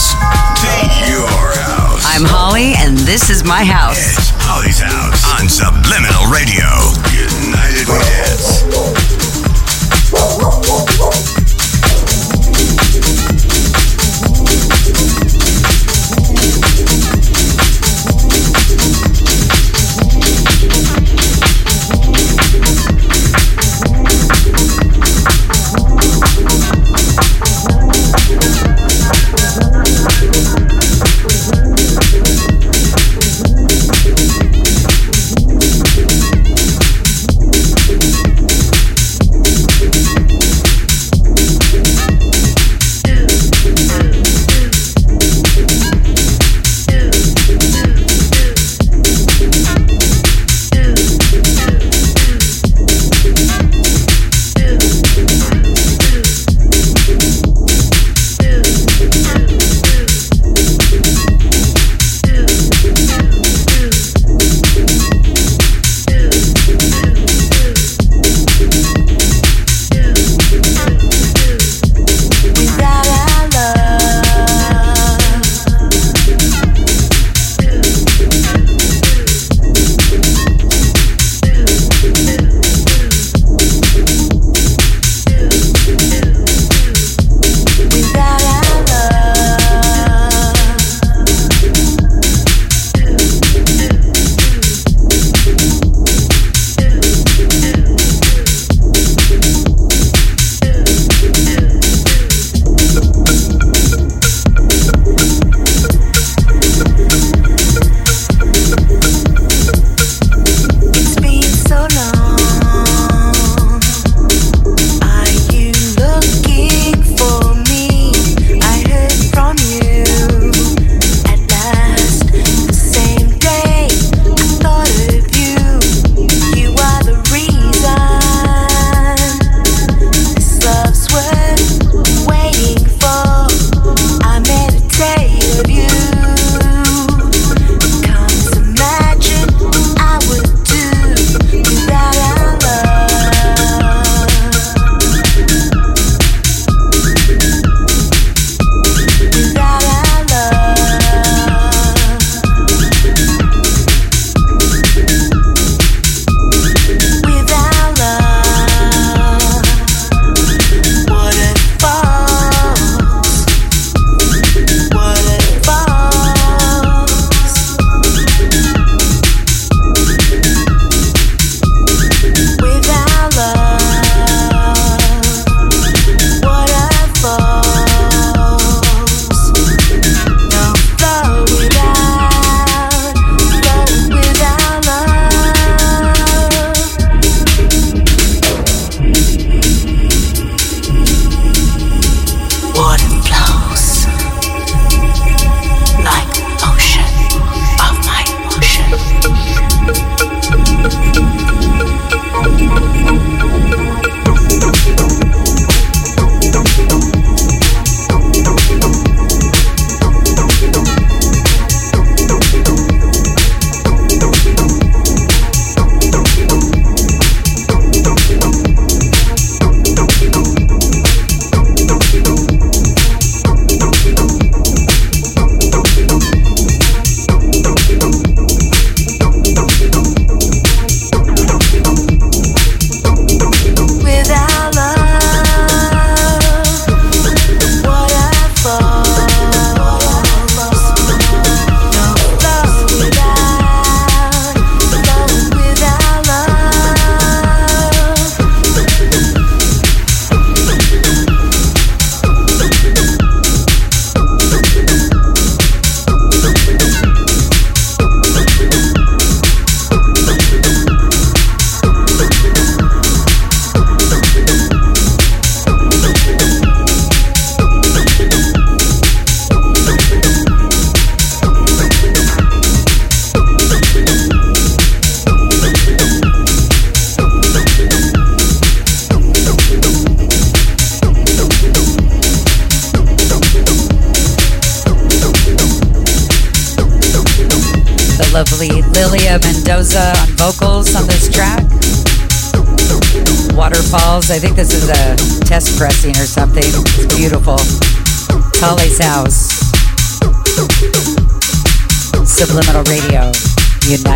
house to your house. I'm Holly, and this is my house. It's Holly's house on Subliminal Radio. United We Dance.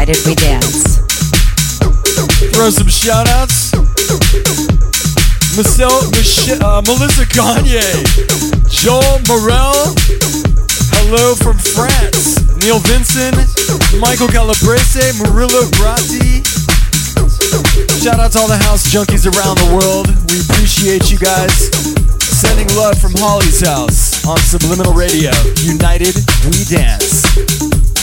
United we dance. Throw some shout outs. Michelle, Michelle, uh, Melissa Gagne, Joel Morel, hello from France, Neil Vincent, Michael Calabrese, Murillo Gratti. Shout out to all the house junkies around the world. We appreciate you guys. Sending love from Holly's house on Subliminal Radio. United We Dance.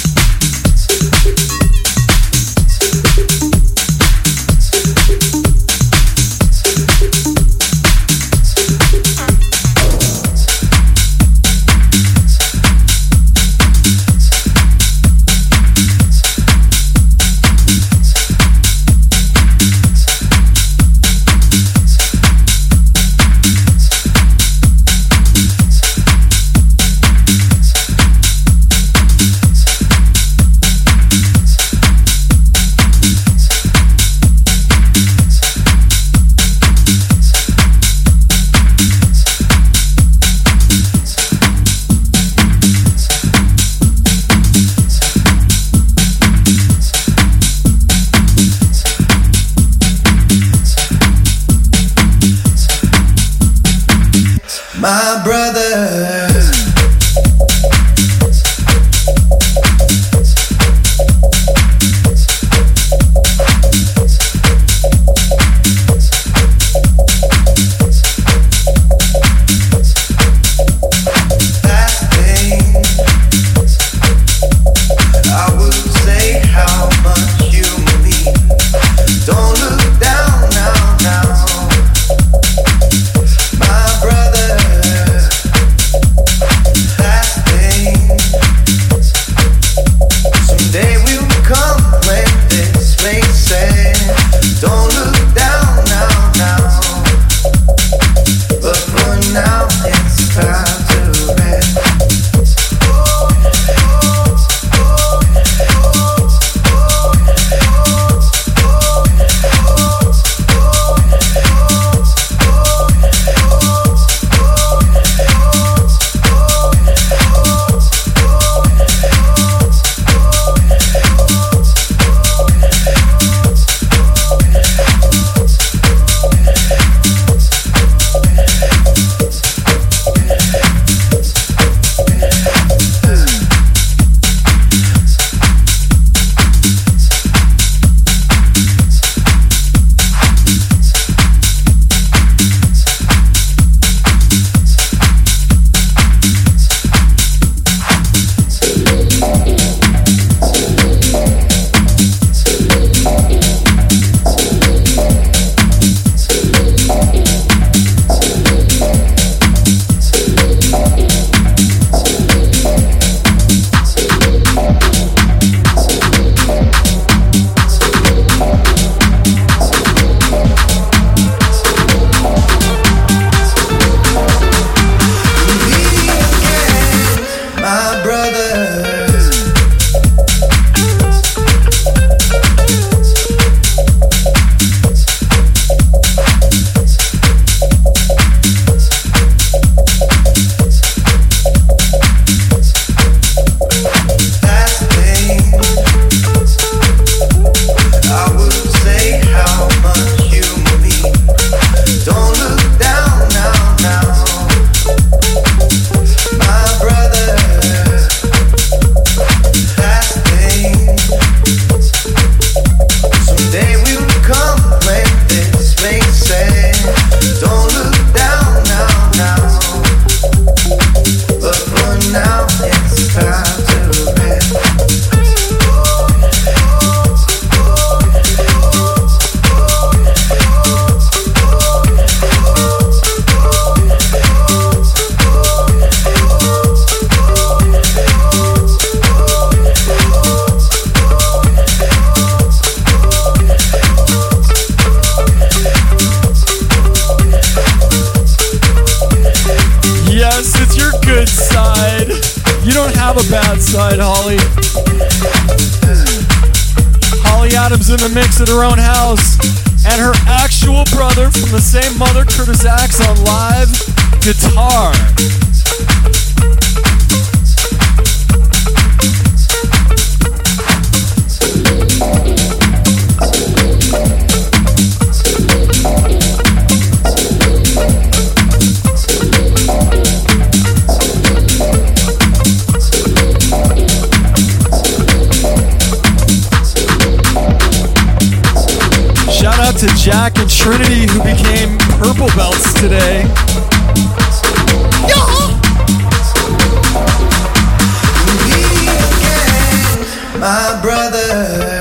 My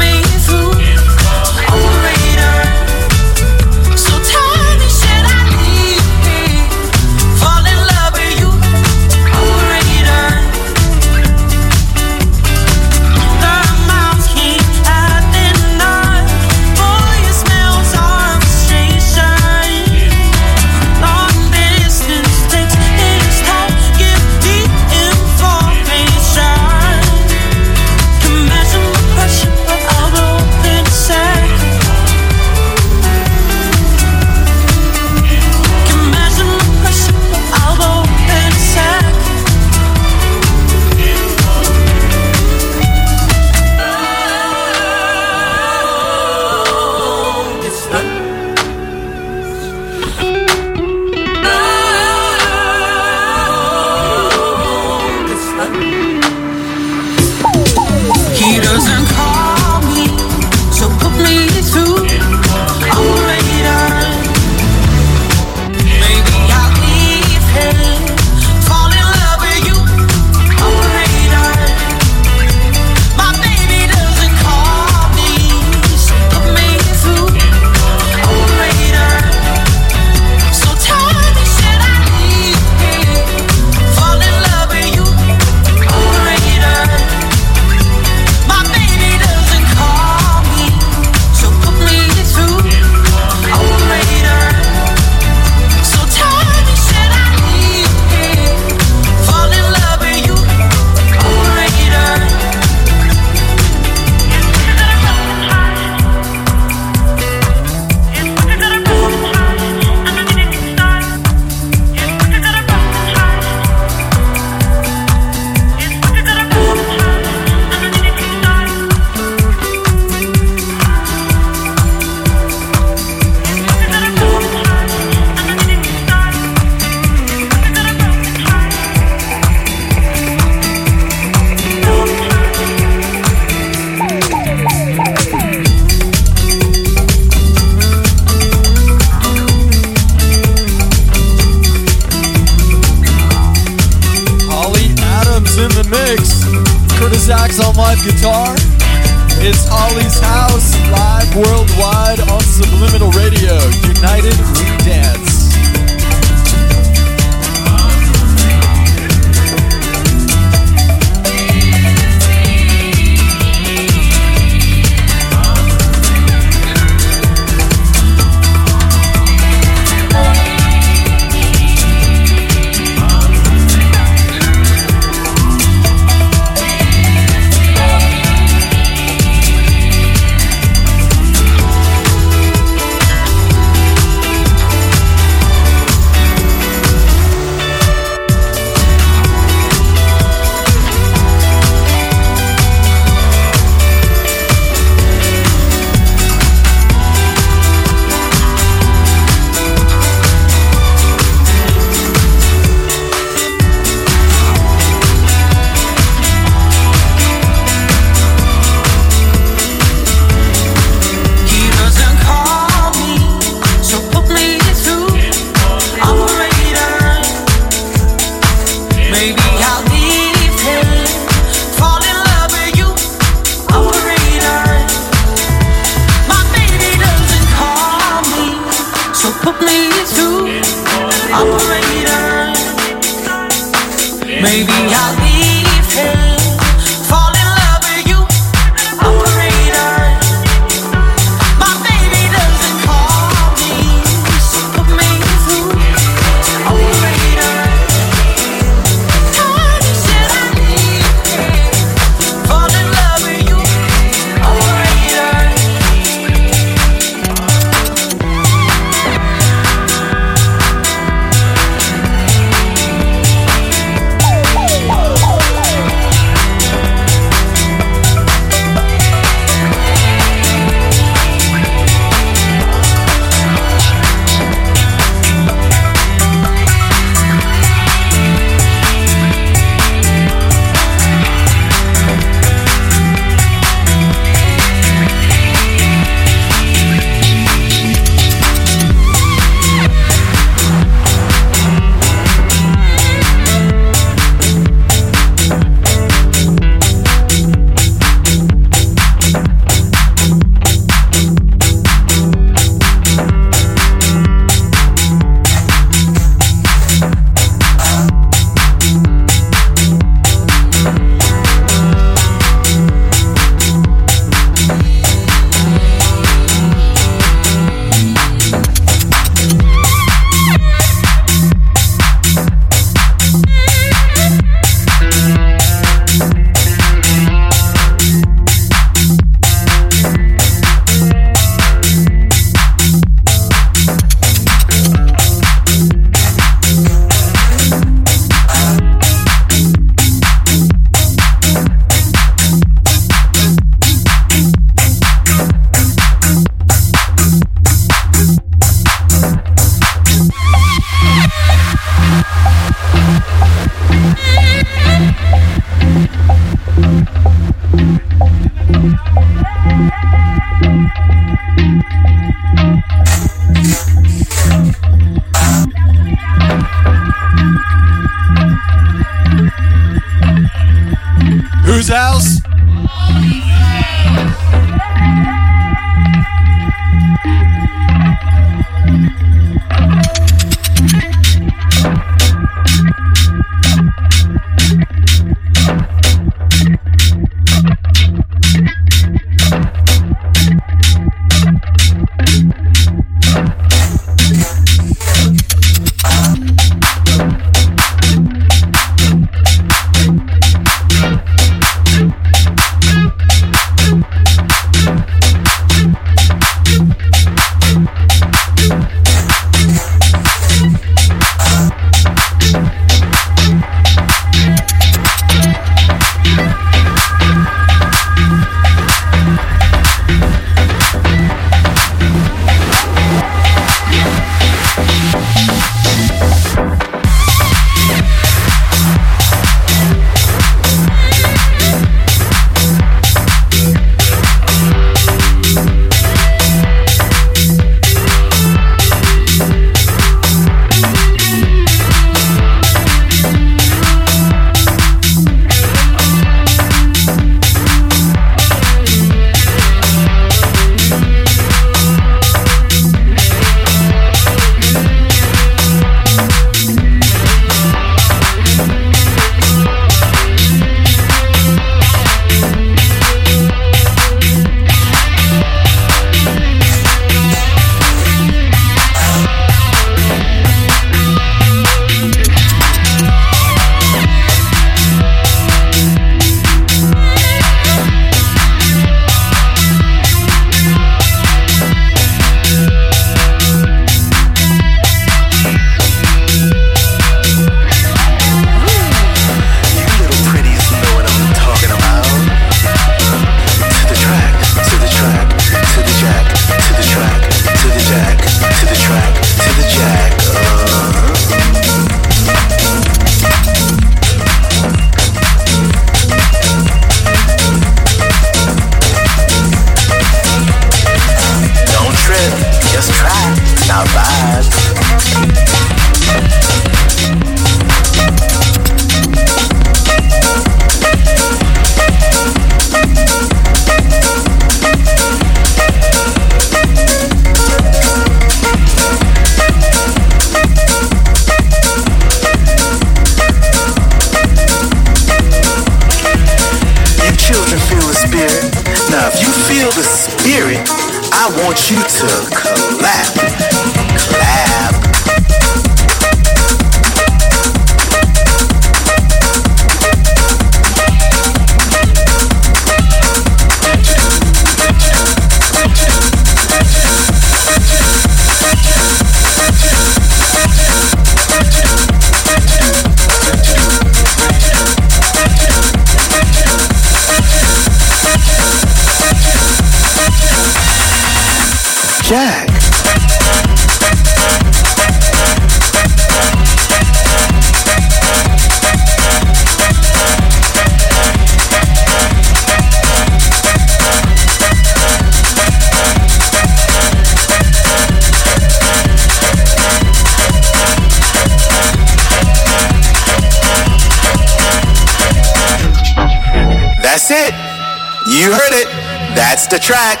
That's the track.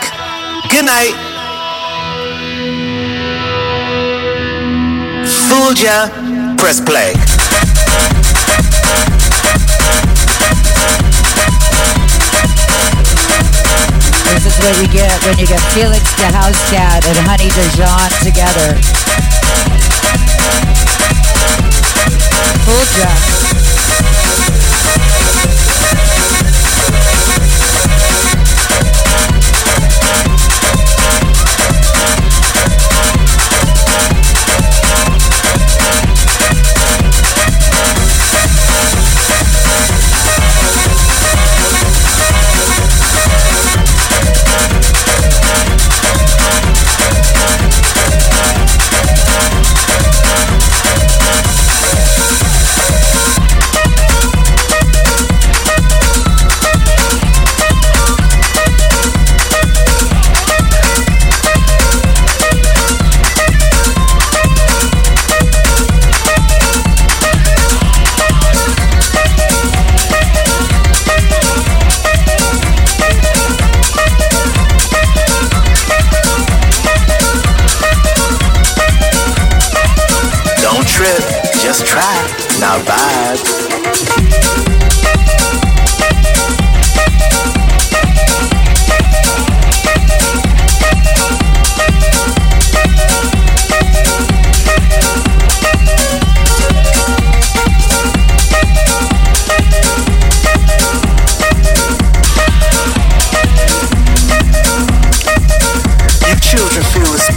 Good night. Fooled ya. Press play. This is what you get when you get Felix da Housecat and Honey Dijon together. Fooled ya.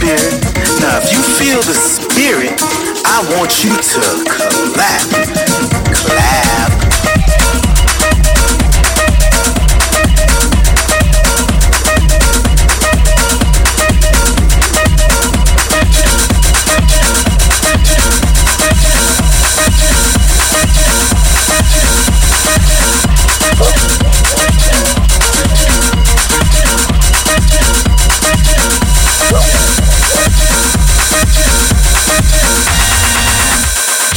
Spirit. Now, if you feel the spirit, I want you to clap.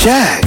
Jack.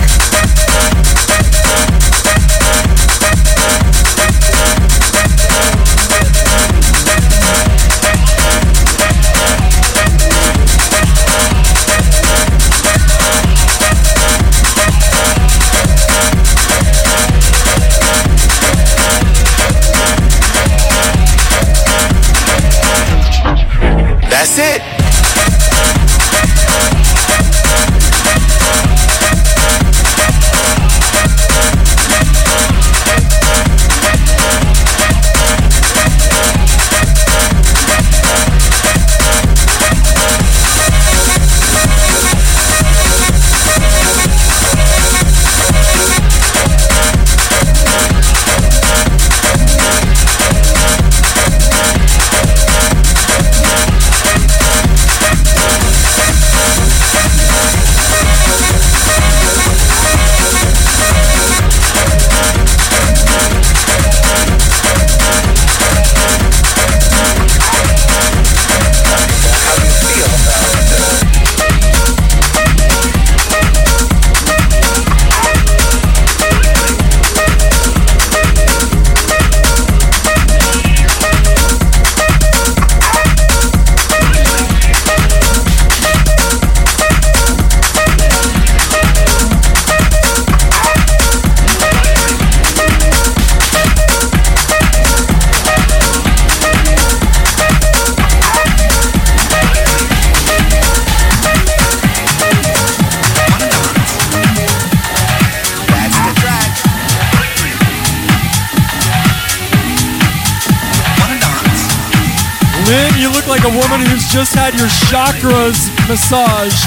Just had your chakras massaged.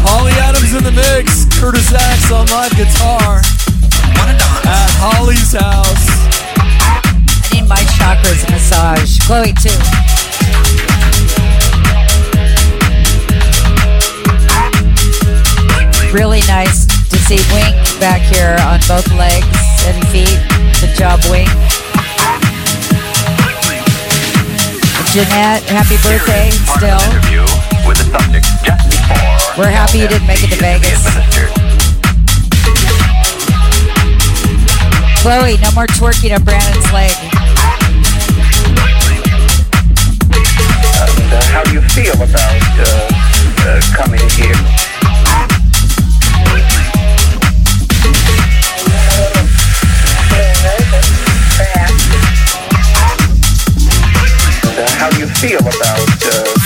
Holly Adams in the mix, Kurtis Acks on live guitar at Holly's house. I need my chakras massage. Chloe too. Really nice to see Wink back here on both legs and feet. Good job, Wink. Jeanette, happy birthday still. We're happy you didn't make it to Vegas. Chloe, no more twerking on Brandon's leg. And, uh, how do you feel about uh, uh, coming here? Feel about uh,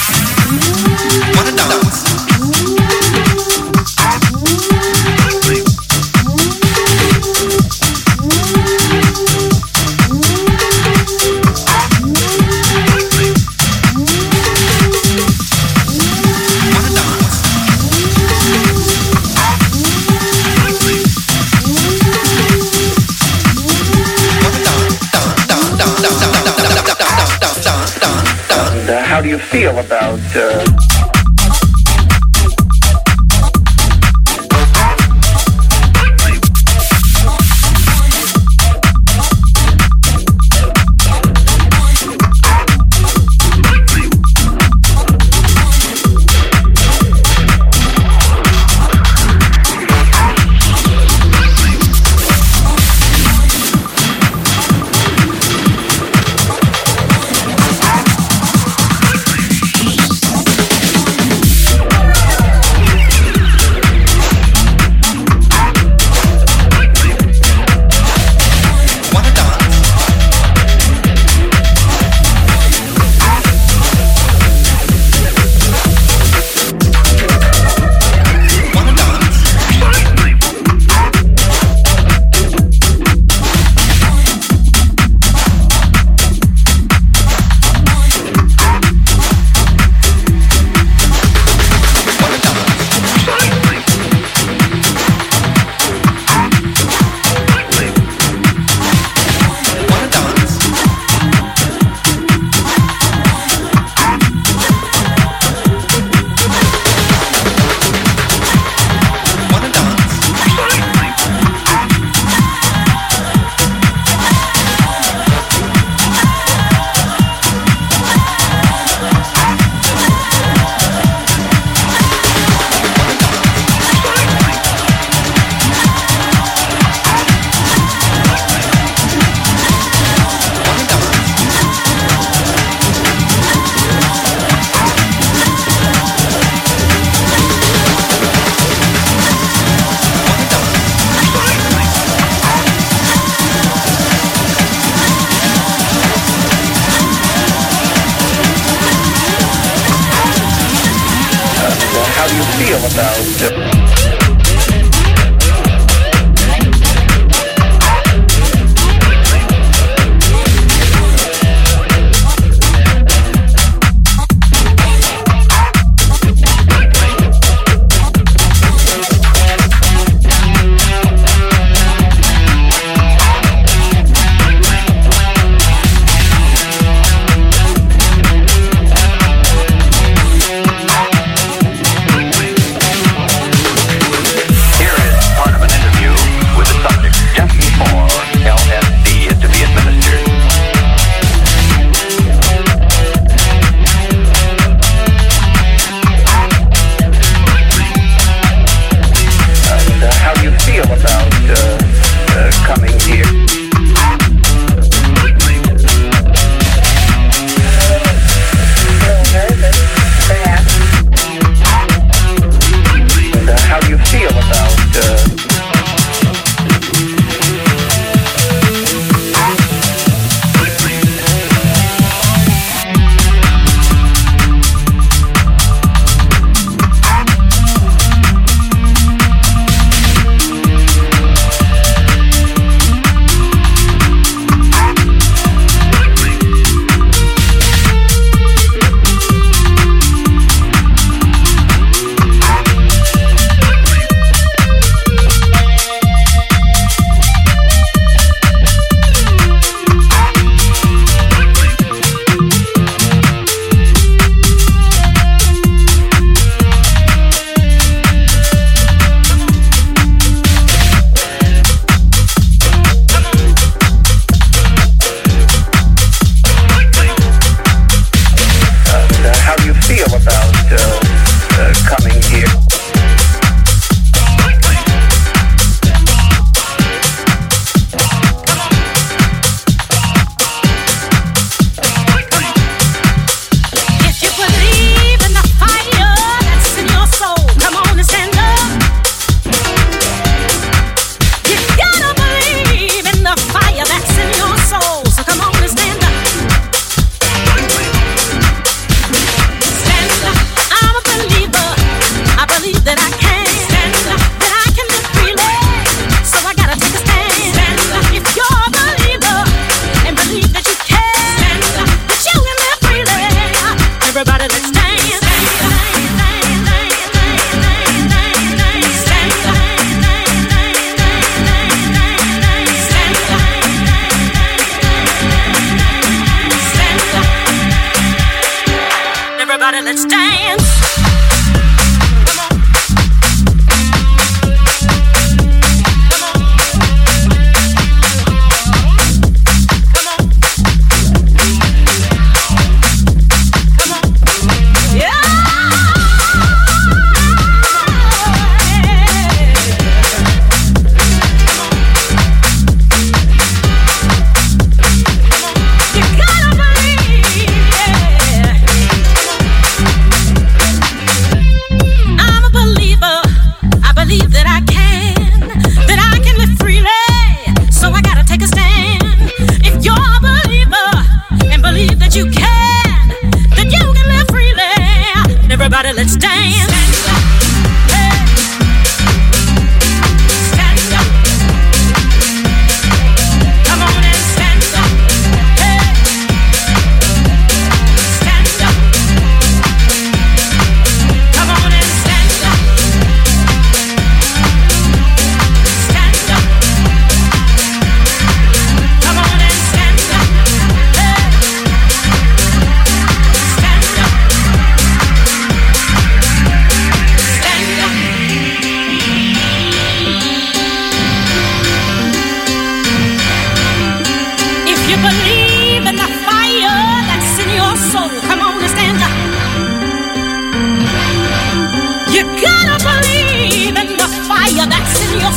feel about uh, Everybody, let's talk.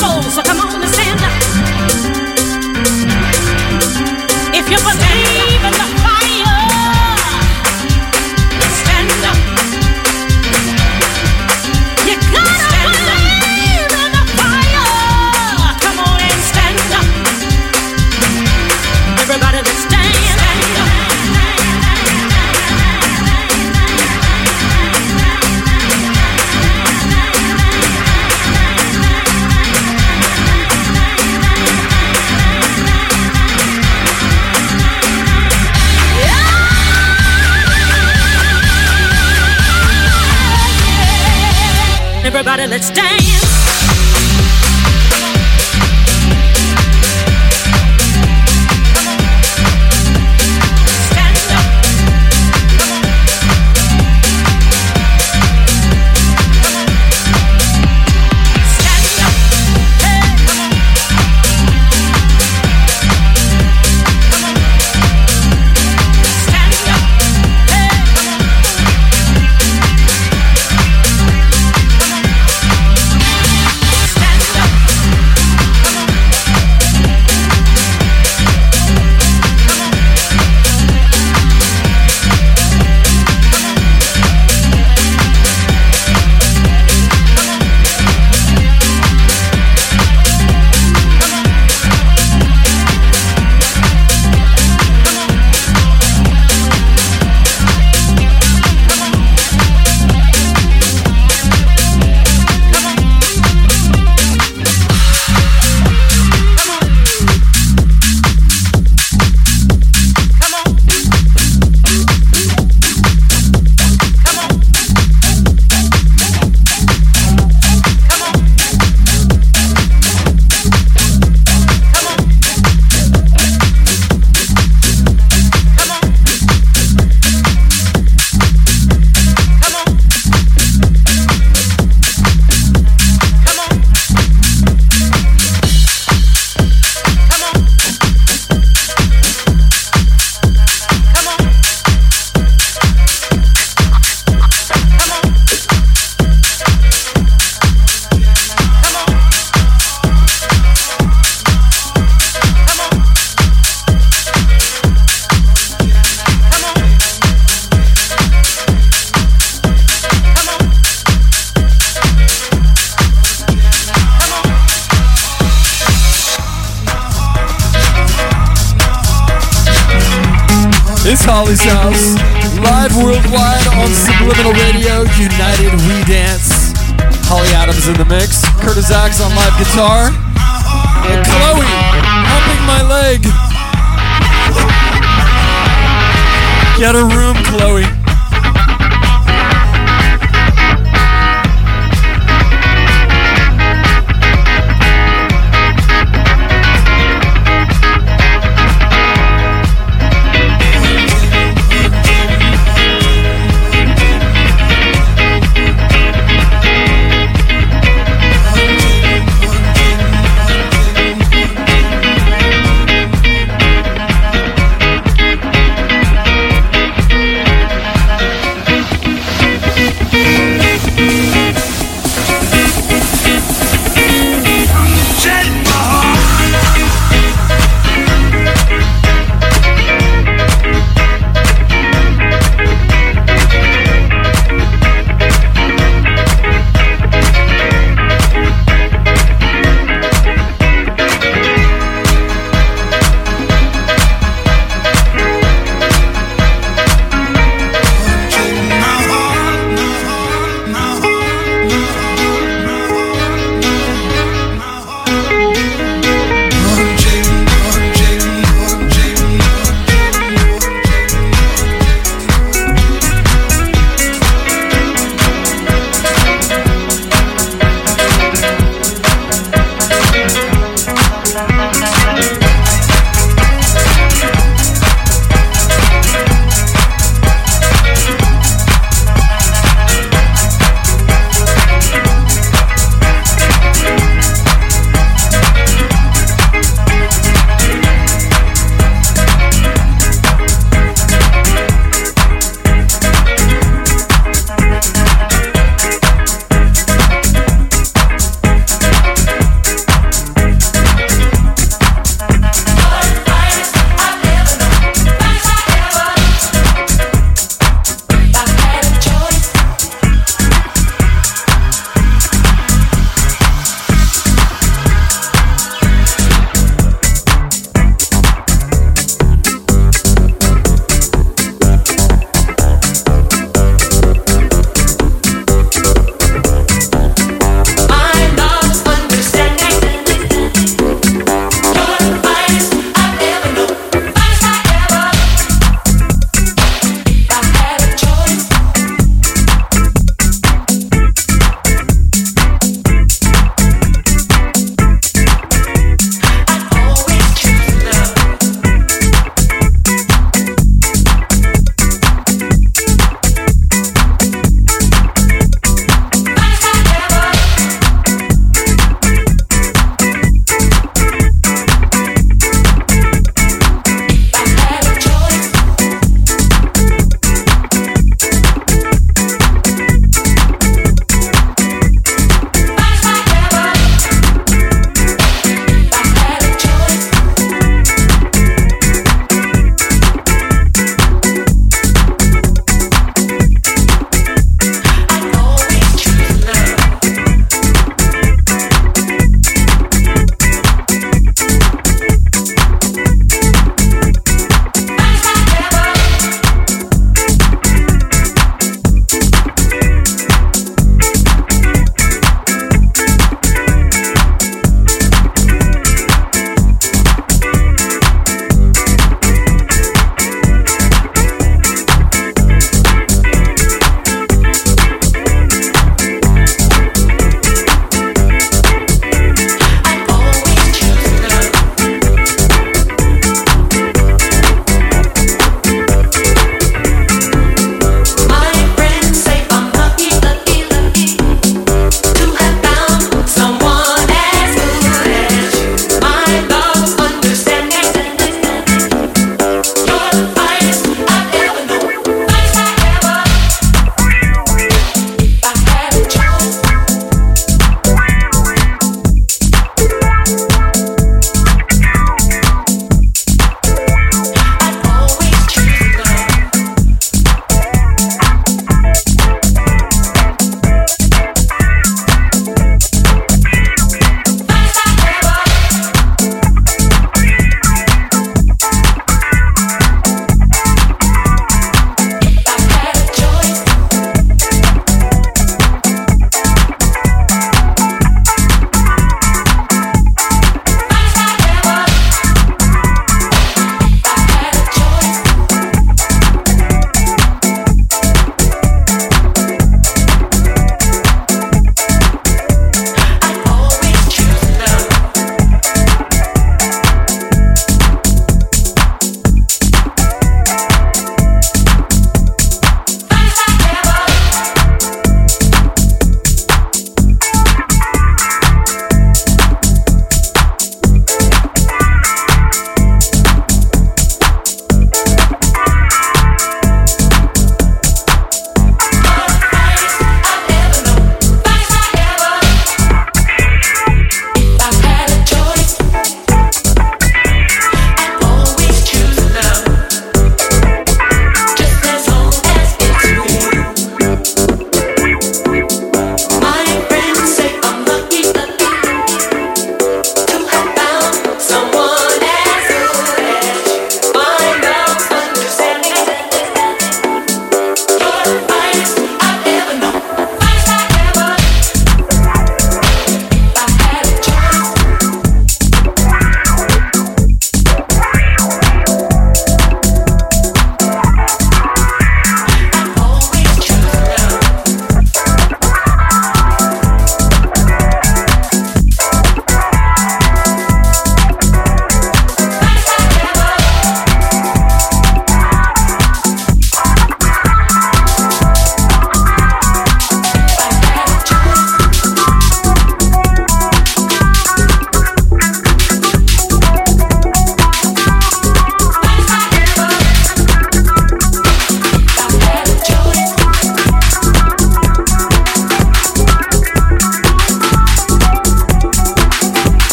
Holly's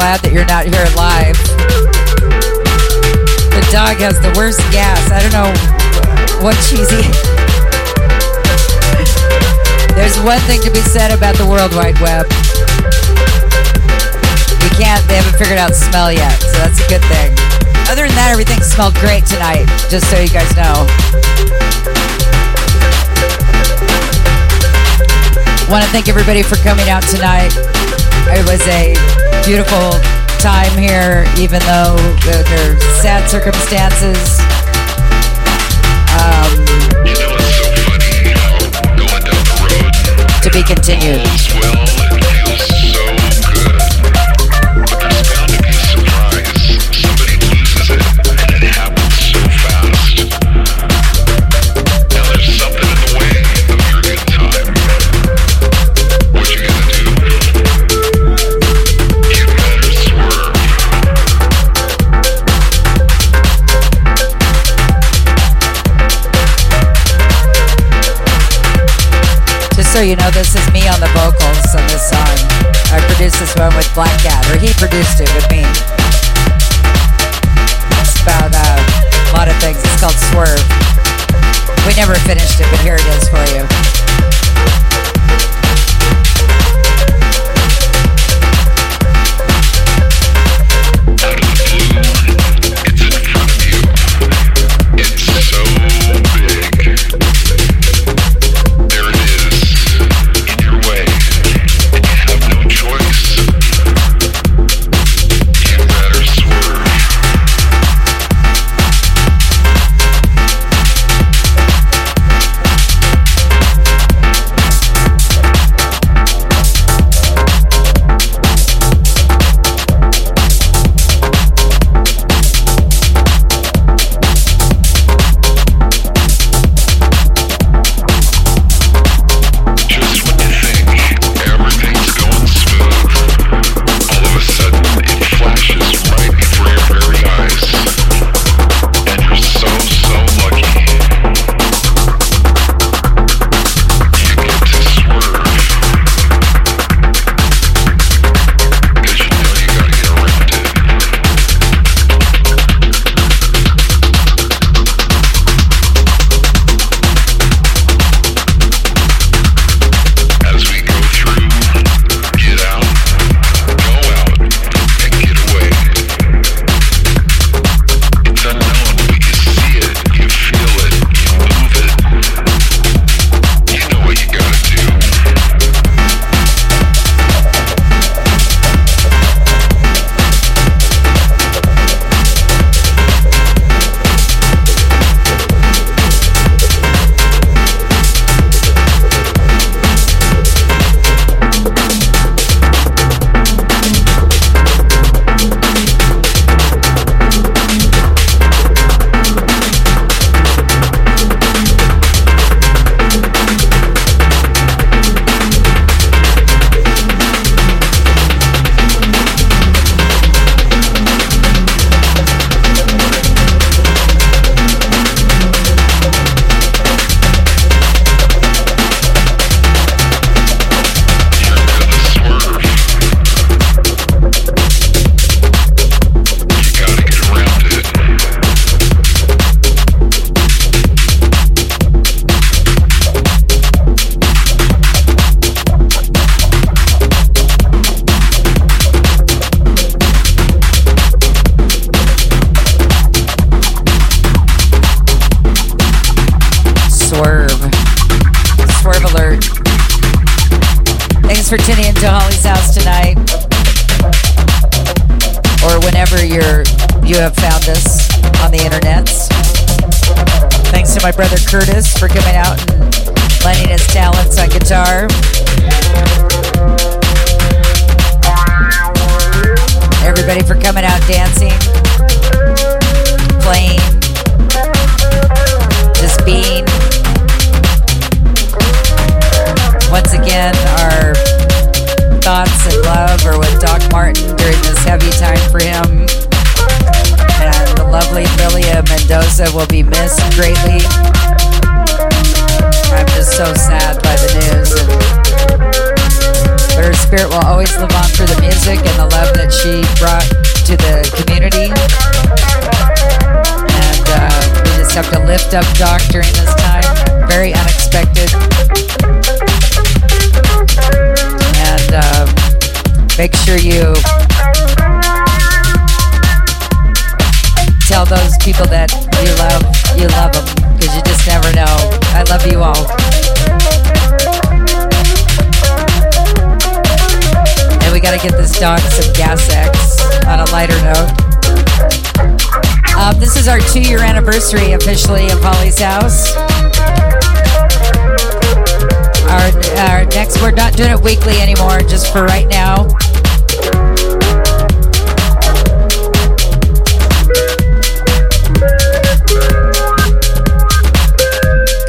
glad that you're not here live. The dog has the worst gas. I don't know what cheesy. There's one thing to be said about the World Wide Web. You can't, they haven't figured out smell yet, so that's a good thing. Other than that, everything smelled great tonight, just so you guys know. Want to thank everybody for coming out tonight. It was a beautiful time here, even though there are sad circumstances. Um, to be continued. You know, this is me on the vocals on this song. I produced this one with Black Cat, or he produced it with me. It's about uh, a lot of things. It's called Swerve. We never finished it, but here it is for you. Spirit will always live on through the music and the love that she brought to the community. And uh, we just have to lift up Doc during this time. Very unexpected. And uh, make sure you tell those people that you love you love them because you just never know. I love you all. We got to get this dog some gas X on a lighter note. Um, this is our two year anniversary officially of Holly's house. Our, our next, we're not doing it weekly anymore, just for right now.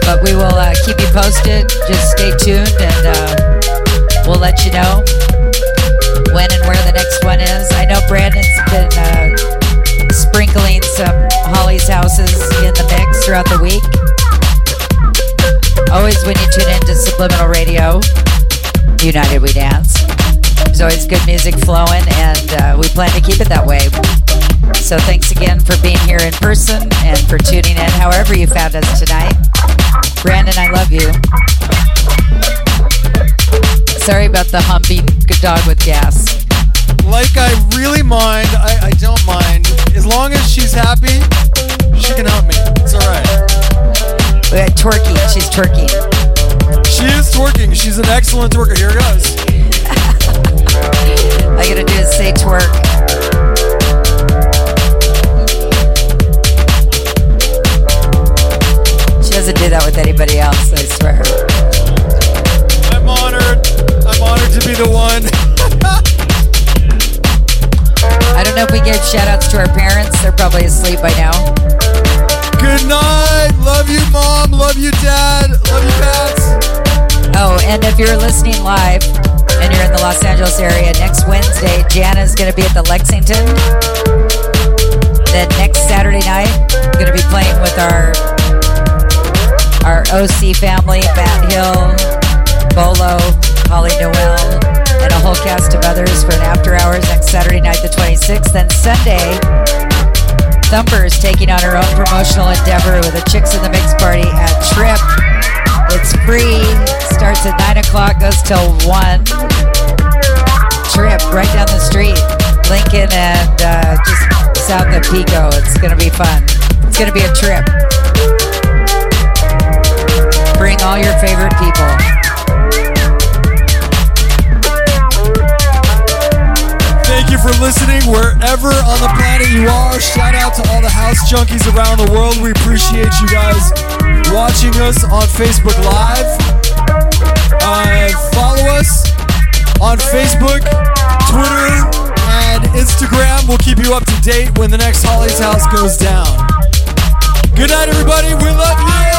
but we will uh, keep you posted. Just stay tuned and uh, we'll let you know when and where the next one is. I know Brandon's been uh, sprinkling some Holly's houses in the mix throughout the week. Always when you tune into Subliminal Radio, United We Dance. There's always good music flowing, and uh, we plan to keep it that way. So thanks again for being here in person and for tuning in however you found us tonight. Brandon, I love you. Sorry about the humping dog with gas. Like I really mind, I, I don't mind. As long as she's happy, she can help me. It's alright. We got twerking. She's twerking. She is twerking. She's an excellent twerker. Here it goes. You're listening live and you're in the Los Angeles area, next Wednesday, Jana's going to be at the Lexington. Then next Saturday night, going to be playing with our our OC family, Matt Hill, Bolo, Holly Noel, and a whole cast of others for an after hours next Saturday night, the 26th. Then Sunday, ThMp3r is taking on her own promotional endeavor with a Chicks in the Mix party at Trip. It's free, starts at 9 o'clock, goes till 1. Trip right down the street, Lincoln and uh, just south of Pico. It's going to be fun. It's going to be a trip. Bring all your favorite people. Thank you for listening wherever on the planet you are. Shout out to all the house junkies around the world. We appreciate you guys watching us on Facebook Live. Uh, follow us on Facebook, Twitter, and Instagram. We'll keep you up to date when the next Holly's House goes down. Good night, everybody. We love you.